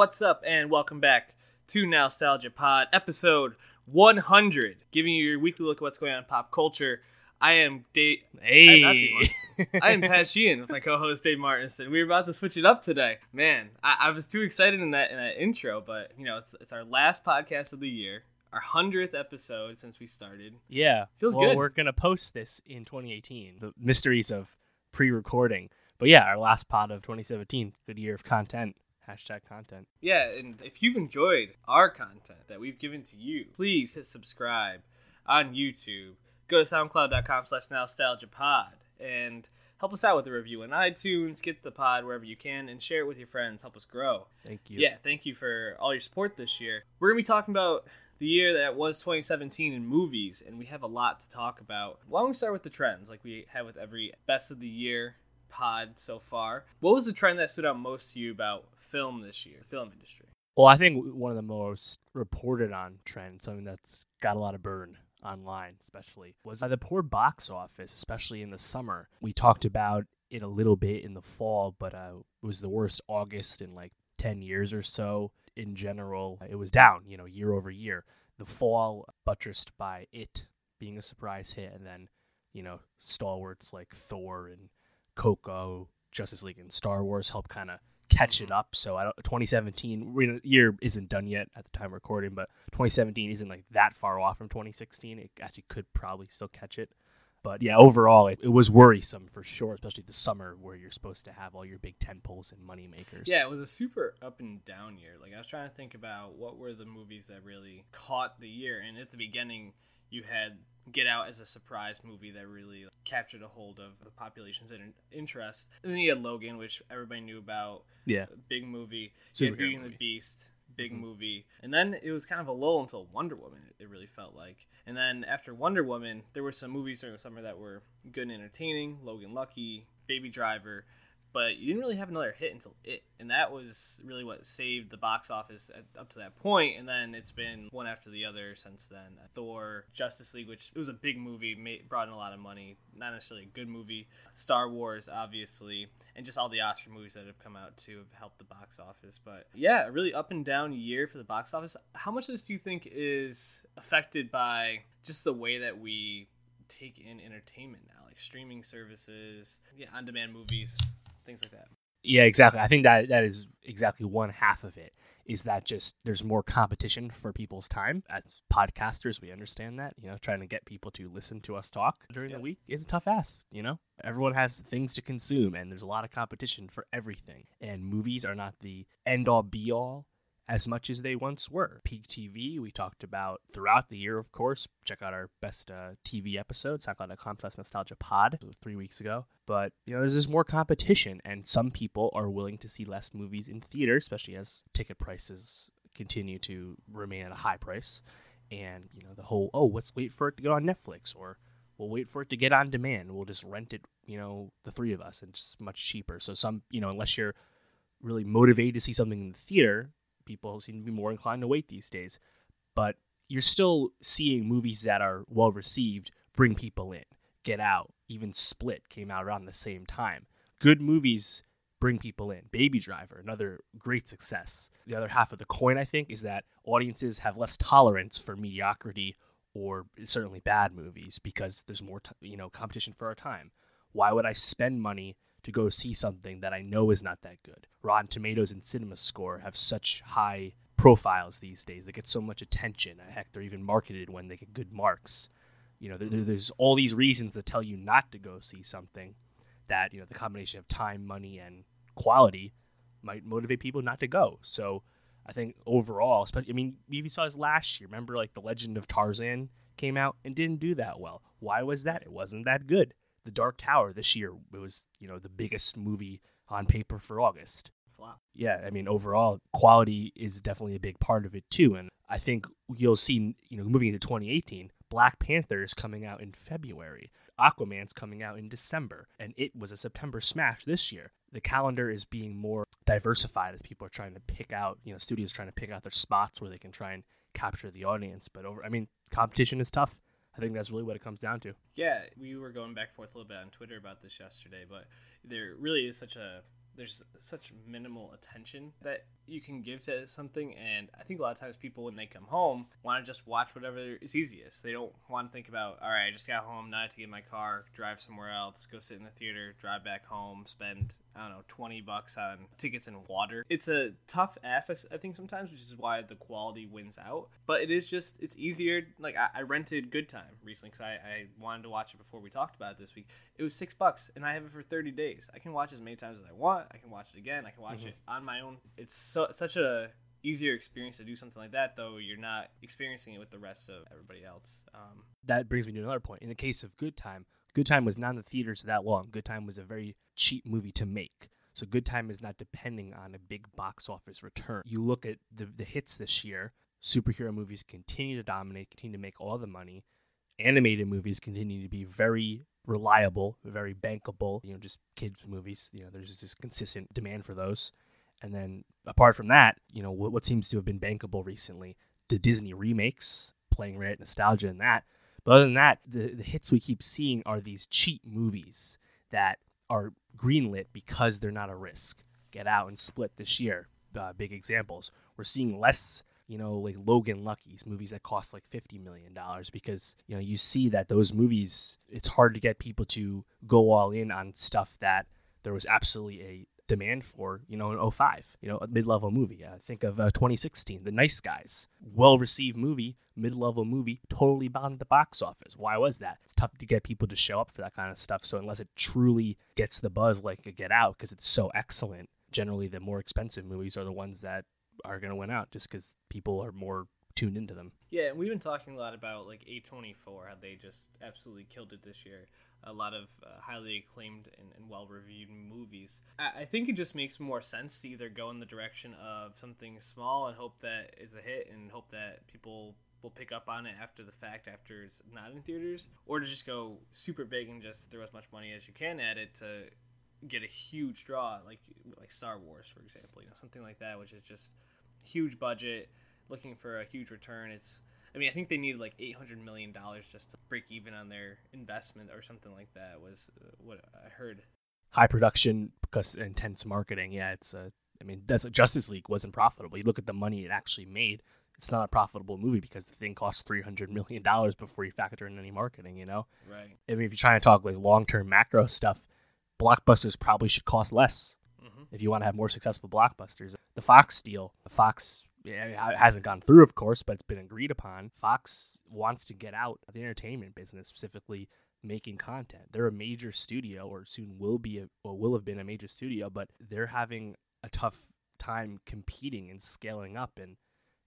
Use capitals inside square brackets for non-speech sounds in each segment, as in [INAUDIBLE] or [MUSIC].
What's up, and welcome back to Nostalgia Pod, episode 100, giving you your weekly look at what's going on in pop culture. I am Dave. Hey, I'm not Dave. I am Pat Sheehan with my co-host Dave Martinson. We were about to switch it up today. Man, I, I was too excited in that in that intro, but you know, it's, it's our last podcast of the year, our hundredth episode since we started. yeah, Feels well, good. We're gonna post this in 2018. The mysteries of pre-recording, but yeah, our last pod of 2017. Good year of content. Hashtag content. Yeah, and if you've enjoyed our content that we've given to you, please hit subscribe on YouTube. Go to soundcloud.com slash nostalgiapod and help us out with a review on iTunes. Get the pod wherever you can and share it with your friends. Help us grow. Thank you. Yeah, thank you for all your support this year. We're going to be talking about the year that was 2017 in movies, and we have a lot to talk about. Why don't we start with the trends, like we have with every best of the year pod so far? What was the trend that stood out most to you about film this year, film industry? Well, I think one of the most reported on trends, something that's got a lot of burn online, especially, was the poor box office, especially in the summer. We talked about it a little bit in the fall, but uh, it was the worst August in like 10 years or so. In general, it was down, you know, year over year. The fall buttressed by it being a surprise hit, and then, you know, stalwarts like Thor and Coco, Justice League, and Star Wars helped kind of catch it mm-hmm. up. So I don't, 2017 we know, year isn't done yet at the time of recording, but 2017 isn't like that far off from 2016. It actually could probably still catch it. But yeah, overall, it, it was worrisome for sure, especially the summer where you're supposed to have all your big tent poles and money makers. Yeah, it was a super up and down year. Like I was trying to think about what were the movies that really caught the year, and at the beginning, you had Get Out as a surprise movie that really captured a hold of the population's in- interest. And then you had Logan, which everybody knew about, yeah, big movie. You had Beauty and the. Beast, big Mhm. movie. And then it was kind of a lull until Wonder Woman, it really felt like. And then after Wonder Woman, there were some movies during the summer that were good and entertaining Logan Lucky, Baby Driver. But you didn't really have another hit until it. And that was really what saved the box office at, up to that point. And then it's been one after the other since then. Thor, Justice League, which it was a big movie, made, brought in a lot of money. Not necessarily a good movie. Star Wars, obviously. And just all the Oscar movies that have come out too have helped the box office. But yeah, really up and down year for the box office. How much of this do you think is affected by just the way that we take in entertainment now? Like streaming services, yeah, on demand movies, things like that. Yeah, exactly. I think that that is exactly one half of it. Is that just there's more competition for people's time as podcasters? We understand that. You know, trying to get people to listen to us talk during Yeah. the week is a tough ass. You know, everyone has things to consume, and there's a lot of competition for everything. And movies are not the end all be all as much as they once were. Peak TV, we talked about throughout the year, of course. Check out our best uh, TV episode, soundcloud.com slash nostalgia pod, three weeks ago. But, you know, there's just more competition, and some people are willing to see less movies in theater, especially as ticket prices continue to remain at a high price. And, you know, the whole, oh, let's wait for it to go on Netflix, or we'll wait for it to get on demand. We'll just rent it, you know, the three of us, and it's much cheaper. So some, you know, unless you're really motivated to see something in the theater, people seem to be more inclined to wait these days. But you're still seeing movies that are well received bring people in. Get Out, even Split came out around the same time. Good movies bring people in. Baby Driver, another great success. The other half of the coin, I think, is that audiences have less tolerance for mediocrity or certainly bad movies because there's more, t- you know, competition for our time. Why would I spend money to go see something that I know is not that good? Rotten Tomatoes and Cinema Score have such high profiles these days. They get so much attention. Uh, heck, they're even marketed when they get good marks. You know, there, there's all these reasons to tell you not to go see something that, you know, the combination of time, money, and quality might motivate people not to go. So I think overall, I mean, we even saw this last year. Remember, like, The Legend of Tarzan came out and didn't do that well. Why was that? It wasn't that good. The Dark Tower this year it was, you know, the biggest movie on paper for August. Flop. Yeah, I mean, overall, quality is definitely a big part of it too. And I think you'll see, you know, moving into 2018, Black Panther is coming out in February. Aquaman's coming out in December, and it was a September smash this year. The calendar is being more diversified as people are trying to pick out, you know, studios trying to pick out their spots where they can try and capture the audience. But over, I mean, competition is tough. I think that's really what it comes down to. Yeah, we were going back and forth a little bit on Twitter about this yesterday, but there really is such a there's such minimal attention that you can give to something and i think a lot of times people when they come home want to just watch whatever is easiest. They don't want to think about all right i just got home now i have to get in my car drive somewhere else go sit in the theater drive back home spend i don't know 20 bucks on tickets and water. It's a tough ask i think sometimes which is why the quality wins out but it is just it's easier like i, I rented good time recently because I, I wanted to watch it before we talked about it this week. It was six bucks and i have it for 30 days. I can watch as many times as i want i can watch it again i can watch mm-hmm. it on my own. It's so such a easier experience to do something like that though you're not experiencing it with the rest of everybody else um, that brings me to another point. In the case of good time good time was not in the theaters that long. Good time was a very cheap movie to make. So good time is not depending on a big box office return. You look at the, the hits this year superhero movies continue to dominate continue to make all the money. Animated movies continue to be very reliable very bankable you know just kids movies you know there's just consistent demand for those and then apart from that, you know, what, what seems to have been bankable recently, the Disney remakes, playing right nostalgia and that. But other than that, the, the hits we keep seeing are these cheap movies that are greenlit because they're not a risk. Get Out and Split this year, uh, big examples. We're seeing less, you know, like Logan Lucky's movies that cost like fifty million dollars because you know you see that those movies. It's hard to get people to go all in on stuff that there was absolutely a demand for, you know, an 05, you know, a mid-level movie. Uh, think of uh, 2016, The Nice Guys. Well-received movie, mid-level movie, totally bombed at the box office. Why was that? It's tough to get people to show up for that kind of stuff. So unless it truly gets the buzz like a Get Out, because it's so excellent, generally the more expensive movies are the ones that are going to win out just because people are more tuned into them. Yeah, we've been talking a lot about like A24, how they just absolutely killed it this year a lot of uh, highly acclaimed and, and well reviewed movies. I, I, think it just makes more sense to either go in the direction of something small and hope that is a hit and hope that people will pick up on it after the fact after it's not in theaters or to just go super big and just throw as much money as you can at it to get a huge draw like like Star Wars for example you know something like that which is just huge budget looking for a huge return it's I mean, I think they needed like eight hundred million dollars just to break even on their investment or something like that. Was uh, what I heard. High production because intense marketing. Yeah, it's. a. I mean, that's Justice League wasn't profitable. You look at the money it actually made. It's not a profitable movie because the thing costs three hundred million dollars before you factor in any marketing. You know. Right. I mean, if you're trying to talk like long term macro stuff, blockbusters probably should cost less mm-hmm. if you want to have more successful blockbusters. The Fox deal, the Fox it hasn't gone through, of course, but it's been agreed upon. Fox wants to get out of the entertainment business, specifically making content. They're a major studio, or soon will be, a, or will have been a major studio, but they're having a tough time competing and scaling up. And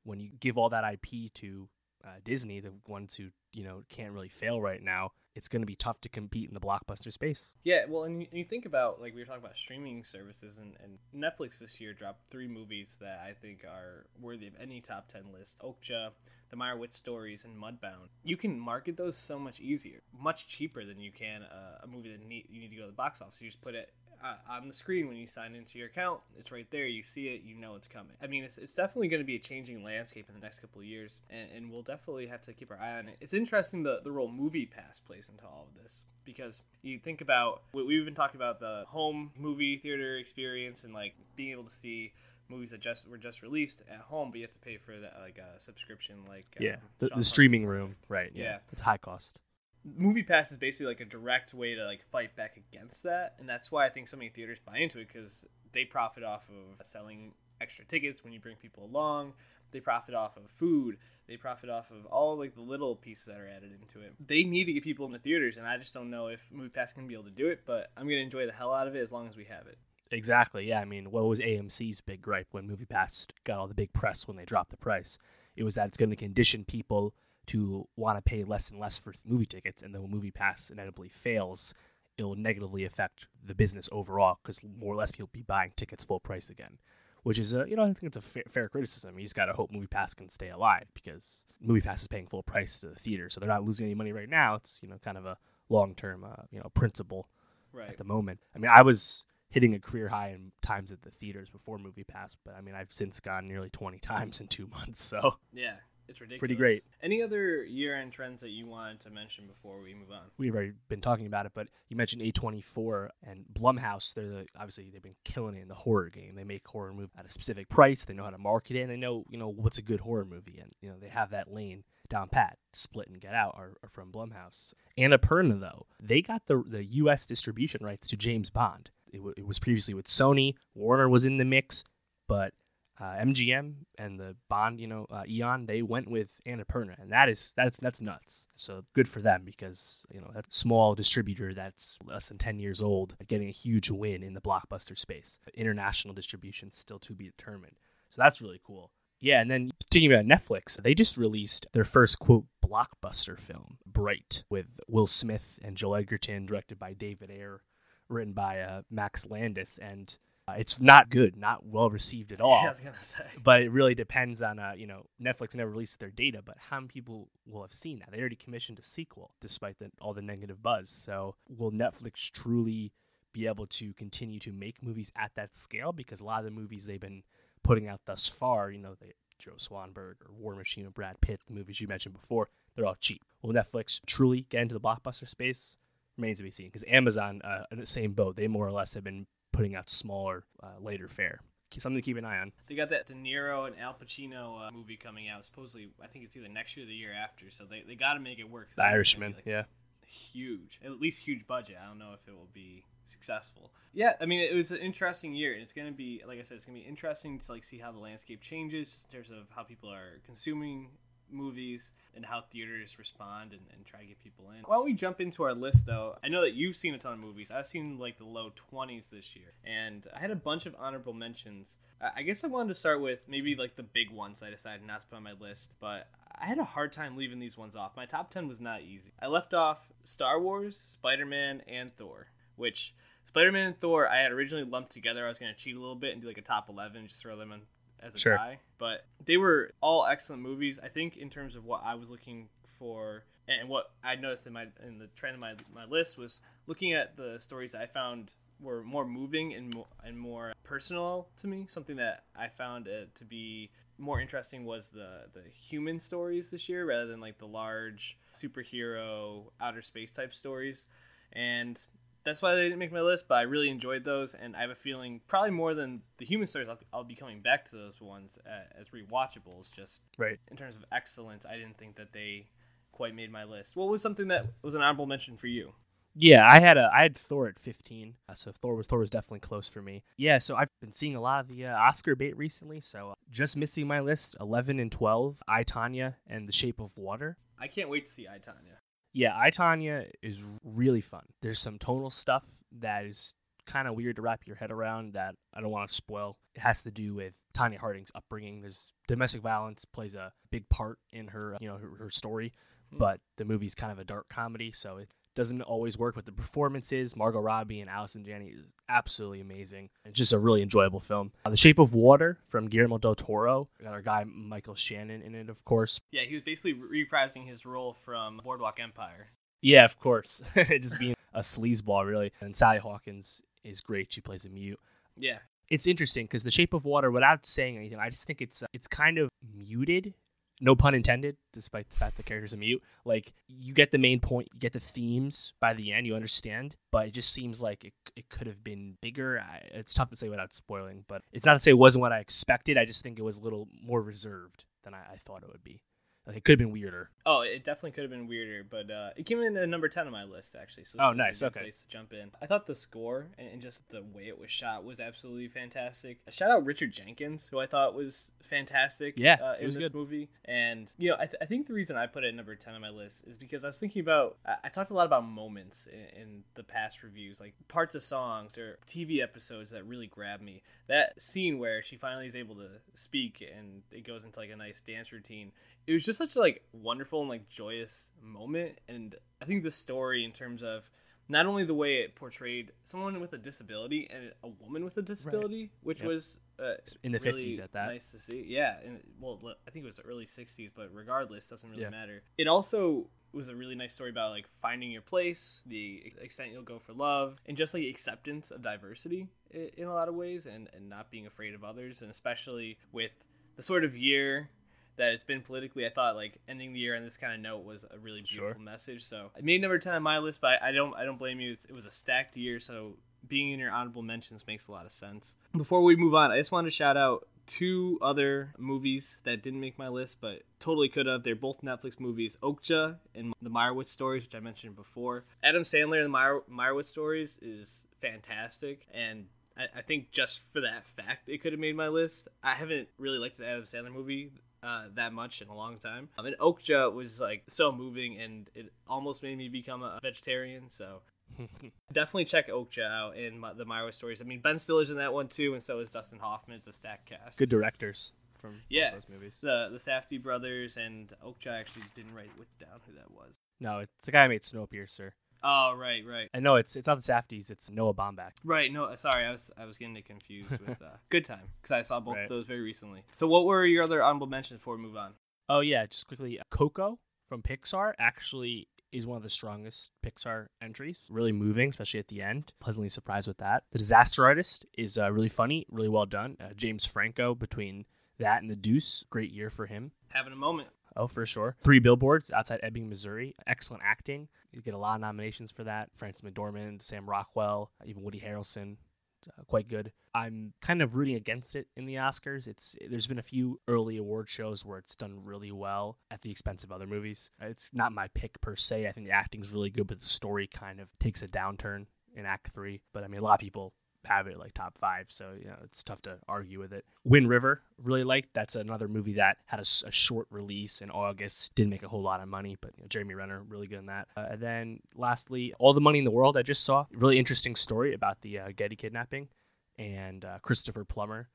when you give all that IP to uh, Disney, the ones who you know can't really fail right now, it's going to be tough to compete in the blockbuster space. Yeah, well, and you, you think about like we were talking about streaming services, and, and, Netflix this year dropped three movies that I think are worthy of any top ten list: Okja, The Meyerowitz Stories, and Mudbound. You can market those so much easier, much cheaper than you can uh, a movie that need, you need to go to the box office. You just put it uh, on the screen when you sign into your account. It's right there. You see it. You know it's coming. I mean, it's, it's definitely going to be a changing landscape in the next couple of years, and, and we'll definitely have to keep our eye on it. It's interesting the, the role Movie Pass plays into all of this because you think about we've been talking about the home movie theater experience and like being able to see movies that just were just released at home, but you have to pay for that like a subscription, like yeah, um, the, the streaming room, right? Yeah. yeah, it's high cost. Movie Pass is basically like a direct way to like fight back against that, and that's why I think so many theaters buy into it because they profit off of selling extra tickets when you bring people along. They profit off of food. They profit off of all like the little pieces that are added into it. They need to get people in the theaters, and I just don't know if Movie Pass can be able to do it. But I'm gonna enjoy the hell out of it as long as we have it. Exactly. Yeah. I mean, what was AMC's big gripe when Movie Pass got all the big press when they dropped the price? It was that it's going to condition people to want to pay less and less for movie tickets, and then when Movie Pass inevitably fails, it will negatively affect the business overall because more or less people will be buying tickets full price again. Which is, a, you know, I think it's a fair, fair criticism. You just got to hope Movie Pass can stay alive because Movie Pass is paying full price to the theater, so they're not losing any money right now. It's, you know, kind of a long term, uh, you know, principle right. at the moment. I mean, I was hitting a career high in times at the theaters before Movie Pass, but I mean, I've since gone nearly 20 [LAUGHS] times in two months. So yeah, it's ridiculous. Pretty great. Any other year-end trends that you wanted to mention before we move on? We've already been talking about it, but you mentioned A24 and Blumhouse. They're the obviously they've been killing it in the horror game. They make horror movie at a specific price. They know how to market it, and they know you know what's a good horror movie, and you know they have that lane down pat. Split and Get Out are, are from Blumhouse. Annapurna though, they got the the U.S. distribution rights to James Bond. It, w- it was previously with Sony. Warner was in the mix, but uh, MGM and the Bond, you know, uh, Eon, they went with Annapurna, and that is that's that's nuts. So good for them because you know that small distributor that's less than ten years old, getting a huge win in the blockbuster space. International distribution still to be determined. So that's really cool. Yeah, and then speaking about Netflix, they just released their first quote blockbuster film, Bright, with Will Smith and Joel Edgerton, directed by David Ayer, written by uh, Max Landis, and uh, it's not good, not well received at all. [LAUGHS] Yeah, I was gonna say. But it really depends on, uh, you know, Netflix never released their data, but how many people will have seen that? They already commissioned a sequel, despite the, all the negative buzz. So will Netflix truly be able to continue to make movies at that scale? Because a lot of the movies they've been putting out thus far, you know, they, Joe Swanberg or War Machine with Brad Pitt, the movies you mentioned before, they're all cheap. Will Netflix truly get into the blockbuster space? Remains to be seen. Because Amazon, uh, in the same boat, they more or less have been putting out smaller, uh, later fare. Something to keep an eye on. They got that De Niro and Al Pacino uh, movie coming out. Supposedly, I think it's either next year or the year after. So they, they got to make it work. The Irishman, like yeah. Huge, at least huge budget. I don't know if it will be successful. Yeah, I mean, it was an interesting year, and it's going to be, like I said, it's going to be interesting to like see how the landscape changes in terms of how people are consuming movies and how theaters respond and, and try to get people in. Why don't we jump into our list though? I know that you've seen a ton of movies. I've seen like the low 20s this year, and I had a bunch of honorable mentions. I guess I wanted to start with maybe like the big ones that I decided not to put on my list, but I had a hard time leaving these ones off. My top 10 was not easy. I left off Star Wars, Spider Man, and Thor, which Spider Man and Thor I had originally lumped together. I was going to cheat a little bit and do like a top 11 and just throw them in as a Sure. tie. But they were all excellent movies. I think in terms of what I was looking for and what I noticed in my in the trend of my my list was looking at the stories I found were more moving and more and more personal to me. Something that I found uh, to be more interesting was the the human stories this year rather than like the large superhero outer space type stories. And that's why they didn't make my list, but I really enjoyed those, and I have a feeling probably more than the human stories, I'll, I'll be coming back to those ones uh, as rewatchables. Just Right. in terms of excellence, I didn't think that they quite made my list. What was something that was an honorable mention for you? Yeah, I had a I had Thor at 15, uh, so Thor was Thor was definitely close for me. Yeah, so I've been seeing a lot of the uh, Oscar bait recently, so uh, just missing my list 11 and 12, I Tonya and The Shape of Water. I can't wait to see I Tonya. Yeah, I Tonya is really fun. There's some tonal stuff that is kind of weird to wrap your head around that I don't want to spoil. It has to do with Tonya Harding's upbringing. There's domestic violence plays a big part in her, you know, her, her story, Hmm. but the movie's kind of a dark comedy, so it doesn't always work with the performances. Margot Robbie and Allison Janney is absolutely amazing. It's just a really enjoyable film. Uh, the Shape of Water from Guillermo del Toro. We got our guy Michael Shannon in it, of course. Yeah, he was basically reprising his role from Boardwalk Empire. Yeah, of course. [LAUGHS] just being a sleazeball, really. And Sally Hawkins is great. She plays a mute. Yeah, It's interesting because The Shape of Water, without saying anything, I just think it's uh, it's kind of muted. No pun intended, despite the fact the character's a mute. Like you get the main point, you get the themes by the end, you understand, but it just seems like it, it could have been bigger. I, it's tough to say without spoiling, but it's not to say it wasn't what I expected. I just think it was a little more reserved than I, I thought it would be. Like it could have been weirder. Oh, it definitely could have been weirder, but uh, it came in at number ten on my list actually. So Oh, nice, a okay. Place to jump in. I thought the score and, just the way it was shot was absolutely fantastic. Shout out Richard Jenkins, who I thought was fantastic. Yeah, uh, it in was this good. movie. And you know, I, th- I think the reason I put it at number ten on my list is because I was thinking about. I, I talked a lot about moments in, in the past reviews, like parts of songs or TV episodes that really grabbed me. That scene where she finally is able to speak and it goes into like a nice dance routine it was just such a like wonderful and like joyous moment and i think the story in terms of not only the way it portrayed someone with a disability and a woman with a disability which Yep. was uh, In the really 50s at that. nice to see yeah and well i think it was the early 60s but regardless doesn't really Yeah. matter it also was a really nice story about like finding your place the extent you'll go for love and just like acceptance of diversity in a lot of ways and and not being afraid of others and especially with the sort of year that it's been politically. I thought like ending the year on this kind of note was a really Sure. beautiful message. So I made number ten on my list, but I don't I don't blame you. It's, it was a stacked year, so being in your honorable mentions makes a lot of sense. Before we move on, I just wanted to shout out two other movies that didn't make my list, but totally could have. They're both Netflix movies: Okja and The Meyerowitz Stories, which I mentioned before. Adam Sandler and the Meyer- Meyerowitz Stories is fantastic, and I, I think just for that fact, it could have made my list. I haven't really liked an Adam Sandler movie uh, that much in a long time. Um, and Okja was like so moving, and it almost made me become a vegetarian. So [LAUGHS] definitely check Okja out and my, the Myra stories. I mean, Ben Stiller's in that one too, and so is Dustin Hoffman. It's a stacked cast. Good directors from Yeah. those movies. The the Safdie brothers and Okja actually didn't write down who that was. No, it's the guy who made Snowpiercer. Oh right, right. And no, it's it's not the Safdies. It's Noah Baumbach. Right, no, sorry, I was I was getting it confused with uh, [LAUGHS] Good Time because I saw both Right. of those very recently. So, what were your other honorable mentions before we move on? Oh yeah, just quickly, Coco from Pixar actually is one of the strongest Pixar entries. Really moving, especially at the end. Pleasantly surprised with that. The Disaster Artist is uh, really funny, really well done. Uh, James Franco between that and The Deuce, great year for him. Having a moment. Oh, for sure. Three Billboards outside Ebbing, Missouri. Excellent acting. You get a lot of nominations for that. Frances McDormand, Sam Rockwell, even Woody Harrelson. Uh, quite good. I'm kind of rooting against it in the Oscars. It's there's been a few early award shows where it's done really well at the expense of other movies. It's not my pick per se. I think the acting's really good, but the story kind of takes a downturn in Act Three. But I mean, a lot of people have it like top five, so you know it's tough to argue with it. Wind River, really liked. That's another movie that had a short release in August, didn't make a whole lot of money, but you know, Jeremy Renner really good in that. Uh, and then lastly, All the Money in the World. I just saw really interesting story about the uh, Getty kidnapping, and uh, Christopher Plummer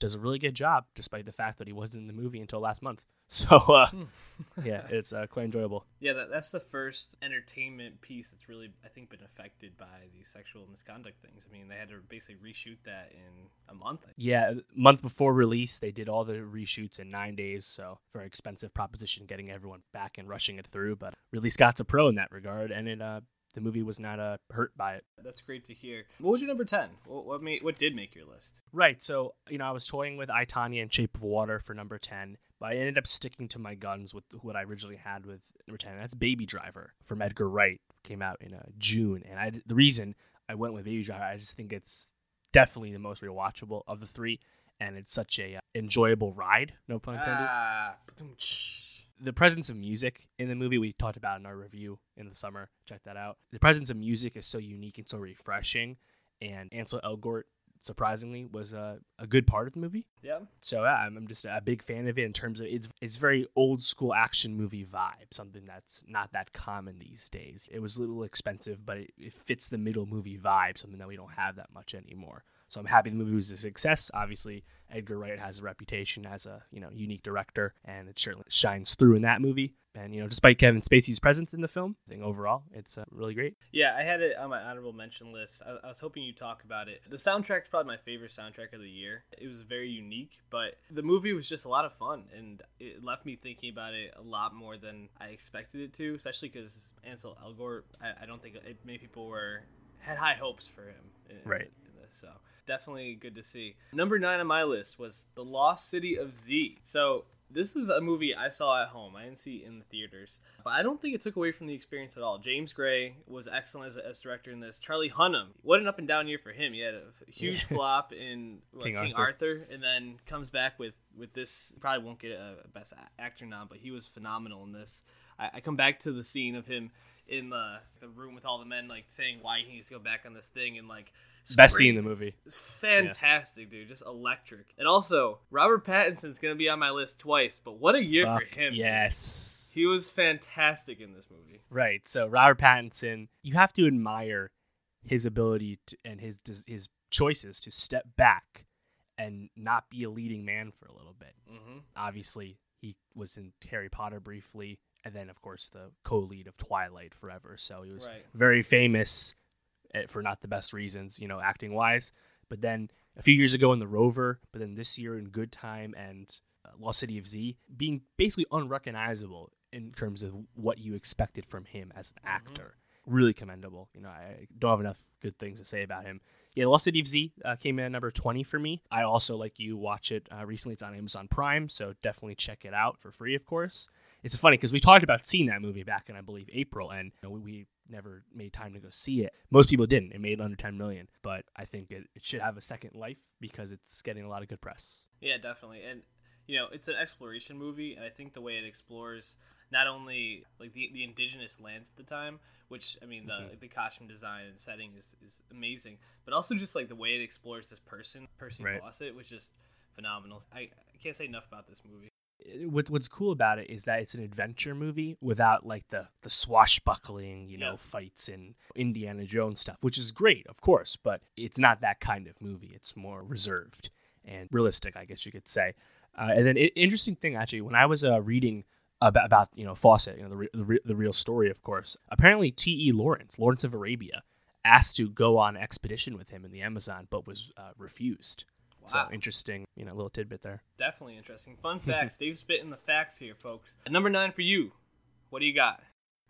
does a really good job, despite the fact that he wasn't in the movie until last month. [LAUGHS] So uh, [LAUGHS] yeah, it's uh, quite enjoyable. Yeah, that, that's the first entertainment piece that's really, I think, been affected by these sexual misconduct things. I mean, they had to basically reshoot that in a month. Yeah, month before release, they did all the reshoots in nine days. So very expensive proposition getting everyone back and rushing it through. But really, Scott's a pro in that regard, and it uh, the movie was not uh, hurt by it. That's great to hear. What was your number ten? What what made what did make your list? Right. So you know, I was toying with I Tonya and Shape of Water for number ten, but I ended up sticking to my guns with what I originally had with number ten. That's Baby Driver from Edgar Wright. Came out in uh, June, and I the reason I went with Baby Driver, I just think it's definitely the most rewatchable of the three, and it's such a uh, enjoyable ride. No pun intended. Ah, the presence of music in the movie we talked about in our review in the summer. Check that out. The presence of music is so unique and so refreshing, and Ansel Elgort surprisingly was a, a good part of the movie. yeah. So yeah, I'm, I'm just a big fan of it in terms of it's it's very old school action movie vibe, something that's not that common these days. It was a little expensive, but it, it fits the middle movie vibe, something that we don't have that much anymore. So I'm happy the movie was a success. Obviously, Edgar Wright has a reputation as a you know unique director, and it certainly shines through in that movie. And you know, despite Kevin Spacey's presence in the film, I think overall it's uh, really great. Yeah, I had it on my honorable mention list. I, I was hoping you'd talk about it. The soundtrack's probably my favorite soundtrack of the year. It was very unique, but the movie was just a lot of fun, and it left me thinking about it a lot more than I expected it to. Especially because Ansel Elgort, I, I don't think it, many people were had high hopes for him. In, Right. In this, so definitely good to see. Number nine on my list was The Lost City of Z. So this is a movie I saw at home. I didn't see it in the theaters, but I don't think it took away from the experience at all. James Gray was excellent as, as director in this. Charlie Hunnam, what an up and down year for him. He had a huge flop [LAUGHS] in what, King King, Arthur. Arthur. and then comes back with with this. Probably won't get a best actor nom, but he was phenomenal in this. I, I come back to the scene of him in the the room with all the men, like saying why he needs to go back on this thing, and like Best scream- scene in the movie. fantastic, dude. Just electric. And also, Robert Pattinson's gonna be on my list twice. But what a year Fuck for him! dude. Yes. he was fantastic in this movie. Right. So Robert Pattinson, you have to admire his ability to, and his his choices to step back and not be a leading man for a little bit. Mm-hmm. Obviously, he was in Harry Potter briefly, and then of course the co-lead of Twilight forever. So he was Right. very famous for not the best reasons, you know, acting wise. But then a few years ago in The Rover, but then this year in Good Time and uh, Lost City of Z, being basically unrecognizable in terms of what you expected from him as an actor. Really commendable. You know, I don't have enough good things to say about him. Yeah, Lost City of Z uh, came in at number 20 for me. I also, like you, watch it uh, recently. It's on Amazon Prime, so definitely check it out for free, of course. It's funny because we talked about seeing that movie back in, I believe, April, and you know, we, we never made time to go see it. Most people didn't. It made under 10 million, but I think it, it should have a second life because it's getting a lot of good press. Yeah, definitely. And, you know, it's an exploration movie, and I think the way it explores not only like the, the indigenous lands at the time, which I mean the mm-hmm. the costume design and setting is, is amazing, but also just like the way it explores this person, Percy right. Fawcett, which is phenomenal. I, I can't say enough about this movie. What, what's cool about it is that it's an adventure movie without like the the swashbuckling, you know, fights and Indiana Jones stuff, which is great, of course, but it's not that kind of movie. It's more reserved and realistic, I guess you could say. Uh, and then it, interesting thing actually, when I was uh, reading about, about you know Fawcett, you know the, the, the real story, of course. Apparently, T. E. Lawrence, Lawrence of Arabia, asked to go on expedition with him in the Amazon, but was uh, refused. Wow. So interesting, you know, little tidbit there. Definitely interesting. Fun [LAUGHS] facts. Dave's spitting the facts here, folks. At number nine for you. What do you got?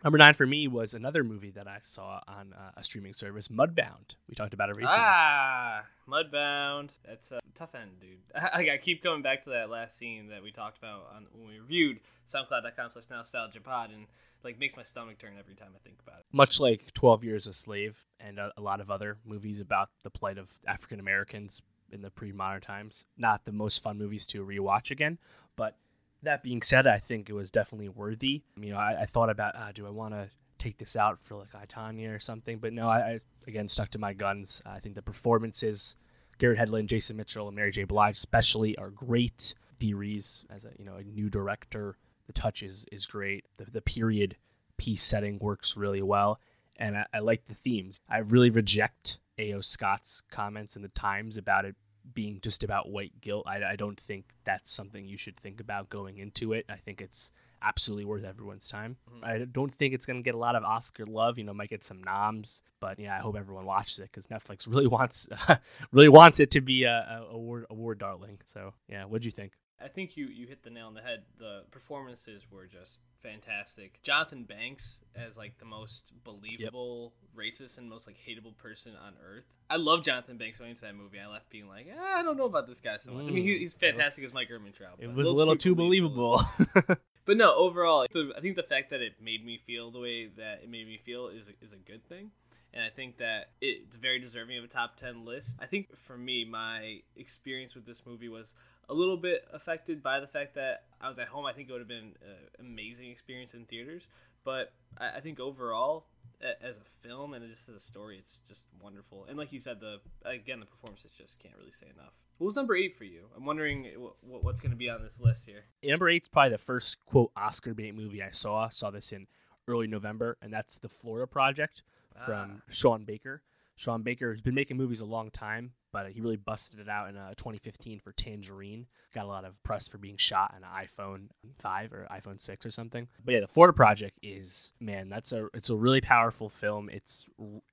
Number nine for me was another movie that I saw on uh, a streaming service, Mudbound. We talked about it recently. Ah, Mudbound. That's a tough end, dude. [LAUGHS] I, I keep coming back to that last scene that we talked about on, when we reviewed SoundCloud.com slash Nostalgia Pod, and like makes my stomach turn every time I think about it. Much like Twelve Years a Slave and a, a lot of other movies about the plight of African Americans in the pre-modern times. Not the most fun movies to rewatch again, but that being said, I think it was definitely worthy. You know, I, I thought about, uh, do I want to take this out for like I, Tonya or something? But no, I, I, again stuck to my guns. I think the performances, Garrett Hedlund, Jason Mitchell, and Mary J. Blige especially are great. Dee Rees as a you know a new director, the touch is is great. The the period piece setting works really well, and I, I like the themes. I really reject A.O. Scott's comments in the Times about it being just about white guilt. I, I don't think that's something you should think about going into it. I think it's absolutely worth everyone's time. Mm-hmm. I don't think it's going to get a lot of Oscar love. You know, might get some noms, but yeah, I hope everyone watches it because Netflix [LAUGHS] really wants [LAUGHS] really wants it to be a, a award award darling. So yeah, what'd you think? I think you you hit the nail on the head. The performances were just fantastic. Jonathan Banks as like the most believable yep. racist and most like hateable person on earth. I love Jonathan Banks going into that movie. I left being like, eh, I don't know about this guy so much. Mm, I mean, he, he's fantastic as Mike Ehrmantraut. It was a little, too, believable. believable. [LAUGHS] but no, overall, I think the fact that it made me feel the way that it made me feel is is a good thing and I think that it's very deserving of a top 10 list. I think for me, my experience with this movie was a little bit affected by the fact that I was at home. I think it would have been an amazing experience in theaters, but I, think overall, as a film and just as a story, it's just wonderful. And like you said, the again the performances just can't really say enough. What was number eight for you? I'm wondering what's going to be on this list here. Number eight's probably the first quote Oscar bait movie I saw. Saw this in early November, and that's the Florida Project from ah. Sean Baker. Sean Baker has been making movies a long time, but he really busted it out in uh, 2015 for Tangerine. Got a lot of press for being shot on an iPhone 5 or iPhone 6 or something. But yeah, the Florida Project is man, that's a it's a really powerful film. It's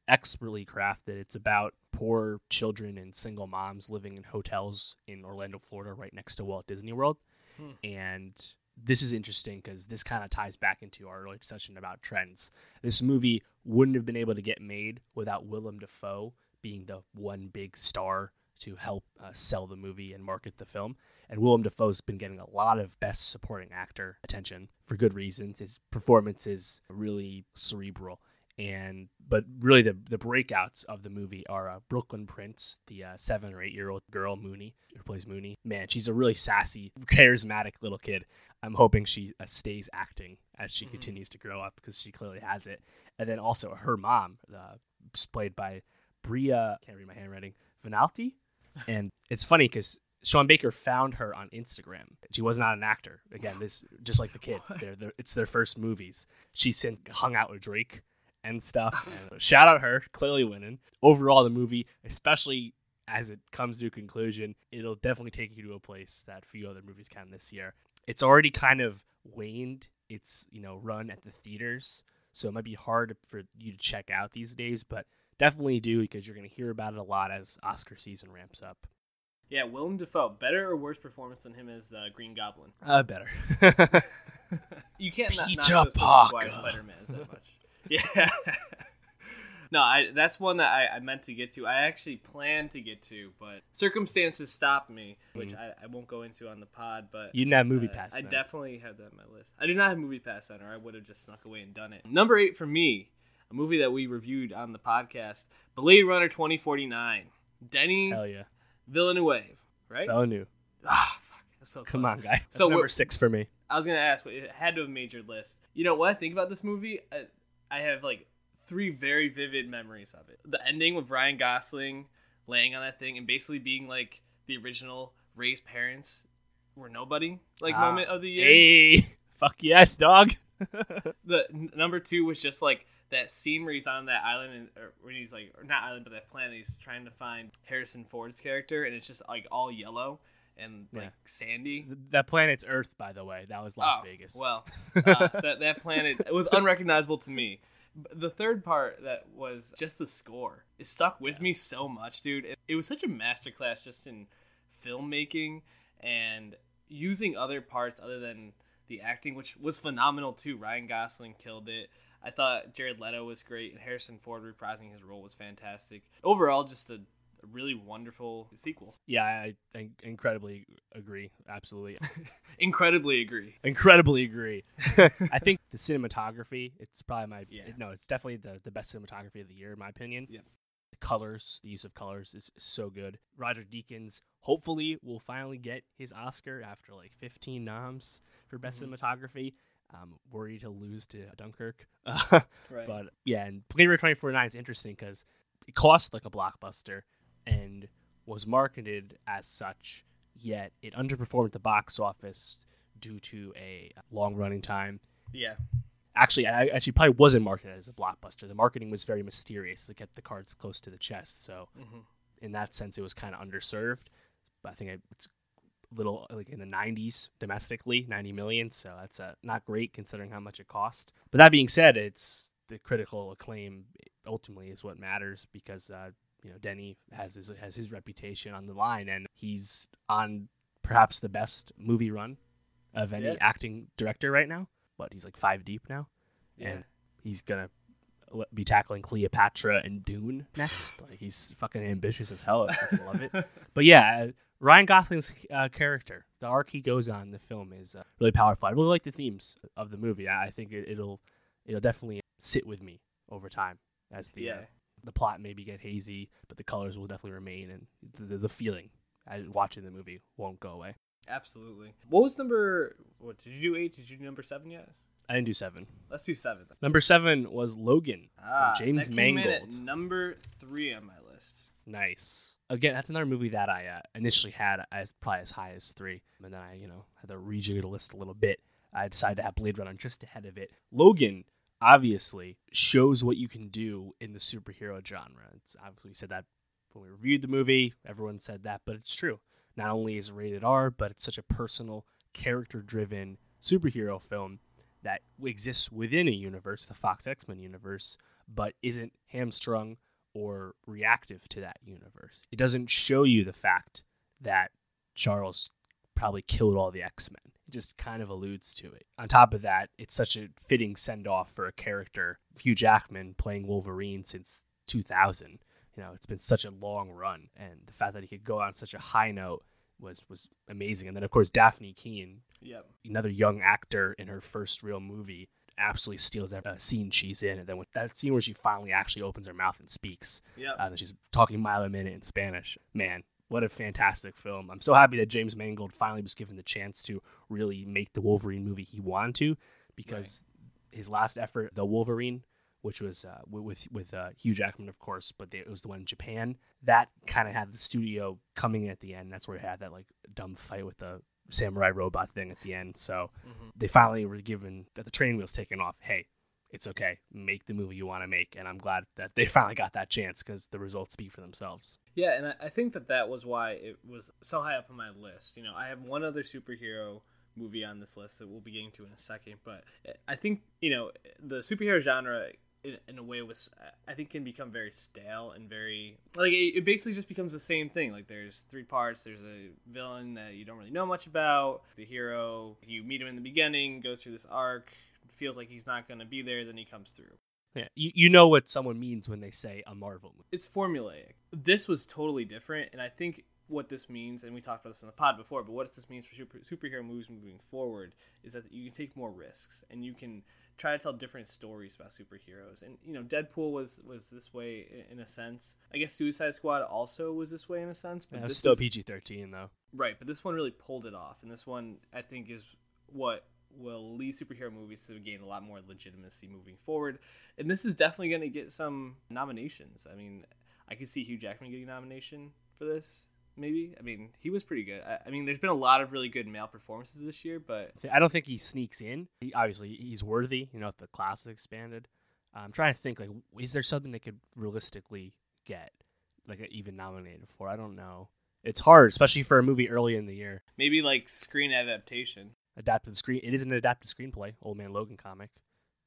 expertly crafted. It's about poor children and single moms living in hotels in Orlando, Florida, right next to Walt Disney World. Hmm. And this is interesting because this kind of ties back into our earlier discussion about trends. This movie wouldn't have been able to get made without Willem Dafoe being the one big star to help uh, sell the movie and market the film. And Willem Dafoe's been getting a lot of Best Supporting Actor attention for good reasons. His performance is really cerebral. And but really the the breakouts of the movie are uh, Brooklyn Prince, the uh, seven or eight year old girl Mooney who plays Mooney. Man, she's a really sassy, charismatic little kid. I'm hoping she uh, stays acting as she mm-hmm. continues to grow up because she clearly has it. And then also her mom, uh, played by Bria, can't read my handwriting, Vanalti. [LAUGHS] And it's funny because Sean Baker found her on Instagram. She was not an actor. Again, this just like the kid. [LAUGHS] They're, they're, it's their first movies. She since hung out with Drake and stuff. [LAUGHS] And shout out her, clearly winning. Overall, the movie, especially as it comes to a conclusion, it'll definitely take you to a place that few other movies can this year. It's already kind of waned its you know run at the theaters, so it might be hard for you to check out these days, but definitely do because you're going to hear about it a lot as Oscar season ramps up. Yeah, Willem Dafoe, better or worse performance than him as uh, Green Goblin? Uh, better. [LAUGHS] you can't Peter not, not Parker. Spider-Man that much. Yeah. [LAUGHS] No, I that's one that I, I meant to get to. I actually planned to get to, but circumstances stopped me, which I, I won't go into on the pod. But You didn't have movie uh, pass. I then. definitely had that on my list. I do not have movie pass then, or I would have just snuck away and done it. Number eight for me, a movie that we reviewed on the podcast, Blade Runner twenty forty nine. Denny Hell yeah. Villeneuve, wave, right? Knew. Ah, fuck. That's so Come close. on, guy. That's So number six for me. I was gonna ask, but it had to have made your list. You know what I think about this movie? I, I have like three very vivid memories of it. The ending with Ryan Gosling laying on that thing and basically being like the original Ray's parents were nobody like Ah. moment of the year. Hey, fuck yes, dog. [LAUGHS] The n- number two was just like that scene where he's on that island and or when he's like or not island but that planet he's trying to find Harrison Ford's character and it's just like all yellow and like Yeah. sandy. that planet's Earth, by the way. That was Las Oh, Vegas. Well, [LAUGHS] uh, that that planet it was unrecognizable to me. The third part that was just the score. It stuck with me so much, dude. It, it was such a masterclass just in filmmaking and using other parts other than the acting, which was phenomenal too. Ryan Gosling killed it. I thought Jared Leto was great, and Harrison Ford reprising his role was fantastic. Overall, just a, a really wonderful sequel. yeah, I, I incredibly agree. Absolutely. [LAUGHS] Incredibly agree. incredibly agree. [LAUGHS] I think the cinematography, it's probably my Yeah. no, it's definitely the, the best cinematography of the year in my opinion. Yeah. The colors, the use of colors is so good. Roger Deakins hopefully will finally get his Oscar after like 15 noms for best Mhm. cinematography. Um, worried he'll lose to Dunkirk. [LAUGHS] Right. But yeah, and Blade Runner 2049 is interesting because it costs like a blockbuster and was marketed as such, yet it underperformed at the box office due to a long running time. yeah. Actually, I actually probably wasn't marketed as a blockbuster. The marketing was very mysterious to get the cards close to the chest. So hmm in that sense, it was kind of underserved. But I think it's a little like in the 90s domestically, 90 million. So that's uh, not great considering how much it cost. But that being said, it's the critical acclaim ultimately is what matters because uh, you know Denny has his has his reputation on the line and he's on perhaps the best movie run of any Yeah. acting director right now. But he's like five deep now Yeah. and he's gonna be tackling Cleopatra and Dune next. like he's fucking ambitious as hell. I love it. [LAUGHS] But yeah, uh, Ryan Gosling's uh, character, the arc he goes on in the film is uh, really powerful. I really like the themes of the movie. I, I think it, it'll it'll definitely sit with me over time as the uh, Yeah. The plot maybe get hazy, but the colors will definitely remain, and the, the, feeling watching the movie won't go away. Absolutely. What was number? What did you do? Eight? Did you do number seven yet? I didn't do seven. Let's do seven. then. Number seven was Logan Ah, from James that came in at Mangold. number three on my list. Nice. Again, that's another movie that I uh, initially had as probably as high as three, and then I, you know, had to rejigger the list a little bit. I decided to have Blade Runner just ahead of it. Logan obviously shows what you can do in the superhero genre. It's obviously we said that when we reviewed the movie. Everyone said that, but it's true. Not only is it rated R, but it's such a personal, character-driven superhero film that exists within a universe, the Fox X Men universe, but isn't hamstrung or reactive to that universe. It doesn't show you the fact that Charles probably killed all the X Men. Just kind of alludes to it. On top of that, it's such a fitting send off for a character, Hugh Jackman playing Wolverine since 2000. You know, it's been such a long run, and the fact that he could go on such a high note was was amazing. And then of course Dafne Keen, Yep. another young actor in her first real movie absolutely steals that uh, scene she's in and then with that scene where she finally actually opens her mouth and speaks Yep. uh, and she's talking mile a minute in spanish man what a fantastic film i'm so happy that james mangold finally was given the chance to really make the wolverine movie he wanted to because his last effort the wolverine which was uh, with with uh, Hugh Jackman, of course, but they, it was the one in Japan. That kind of had the studio coming in at the end. That's where it had that like dumb fight with the samurai robot thing at the end. So Mhm. they finally were given that the training wheels taken off. Hey, it's okay, make the movie you want to make, and I'm glad that they [LAUGHS] finally got that chance because the results speak for themselves. Yeah, and I, think that that was why it was so high up on my list. You know, I have one other superhero movie on this list that we'll be getting to in a second, but eh, I think you know the superhero genre. In, in a way was i think can become very stale and very like it, it basically just becomes the same thing like there's three parts there's a villain that you don't really know much about the hero you meet him in the beginning goes through this arc feels like he's not going to be there then he comes through Yeah, you, you know what someone means when they say a Marvel movie. It's formulaic. This was totally different, and I think what this means, and we talked about this in the pod before, but what this means for super, superhero movies moving forward is that you can take more risks and you can try to tell different stories about superheroes. And you know, Deadpool was was this way in a sense. I guess Suicide Squad also was this way in a sense, but yeah, this still PG thirteen though. Right, but this one really pulled it off, and this one I think is what will lead superhero movies to gain a lot more legitimacy moving forward. And this is definitely going to get some nominations. I mean, I could see Hugh Jackman getting a nomination for this maybe. I mean, he was pretty good. I, I, mean, there's been a lot of really good male performances this year, but I don't think he sneaks in. He, obviously, he's worthy. You know, if the class is expanded, I'm trying to think like, is there something they could realistically get like even nominated for? I don't know. It's hard, especially for a movie early in the year. Maybe like screen adaptation. Adapted screen. It is an adapted screenplay. Old Man Logan comic.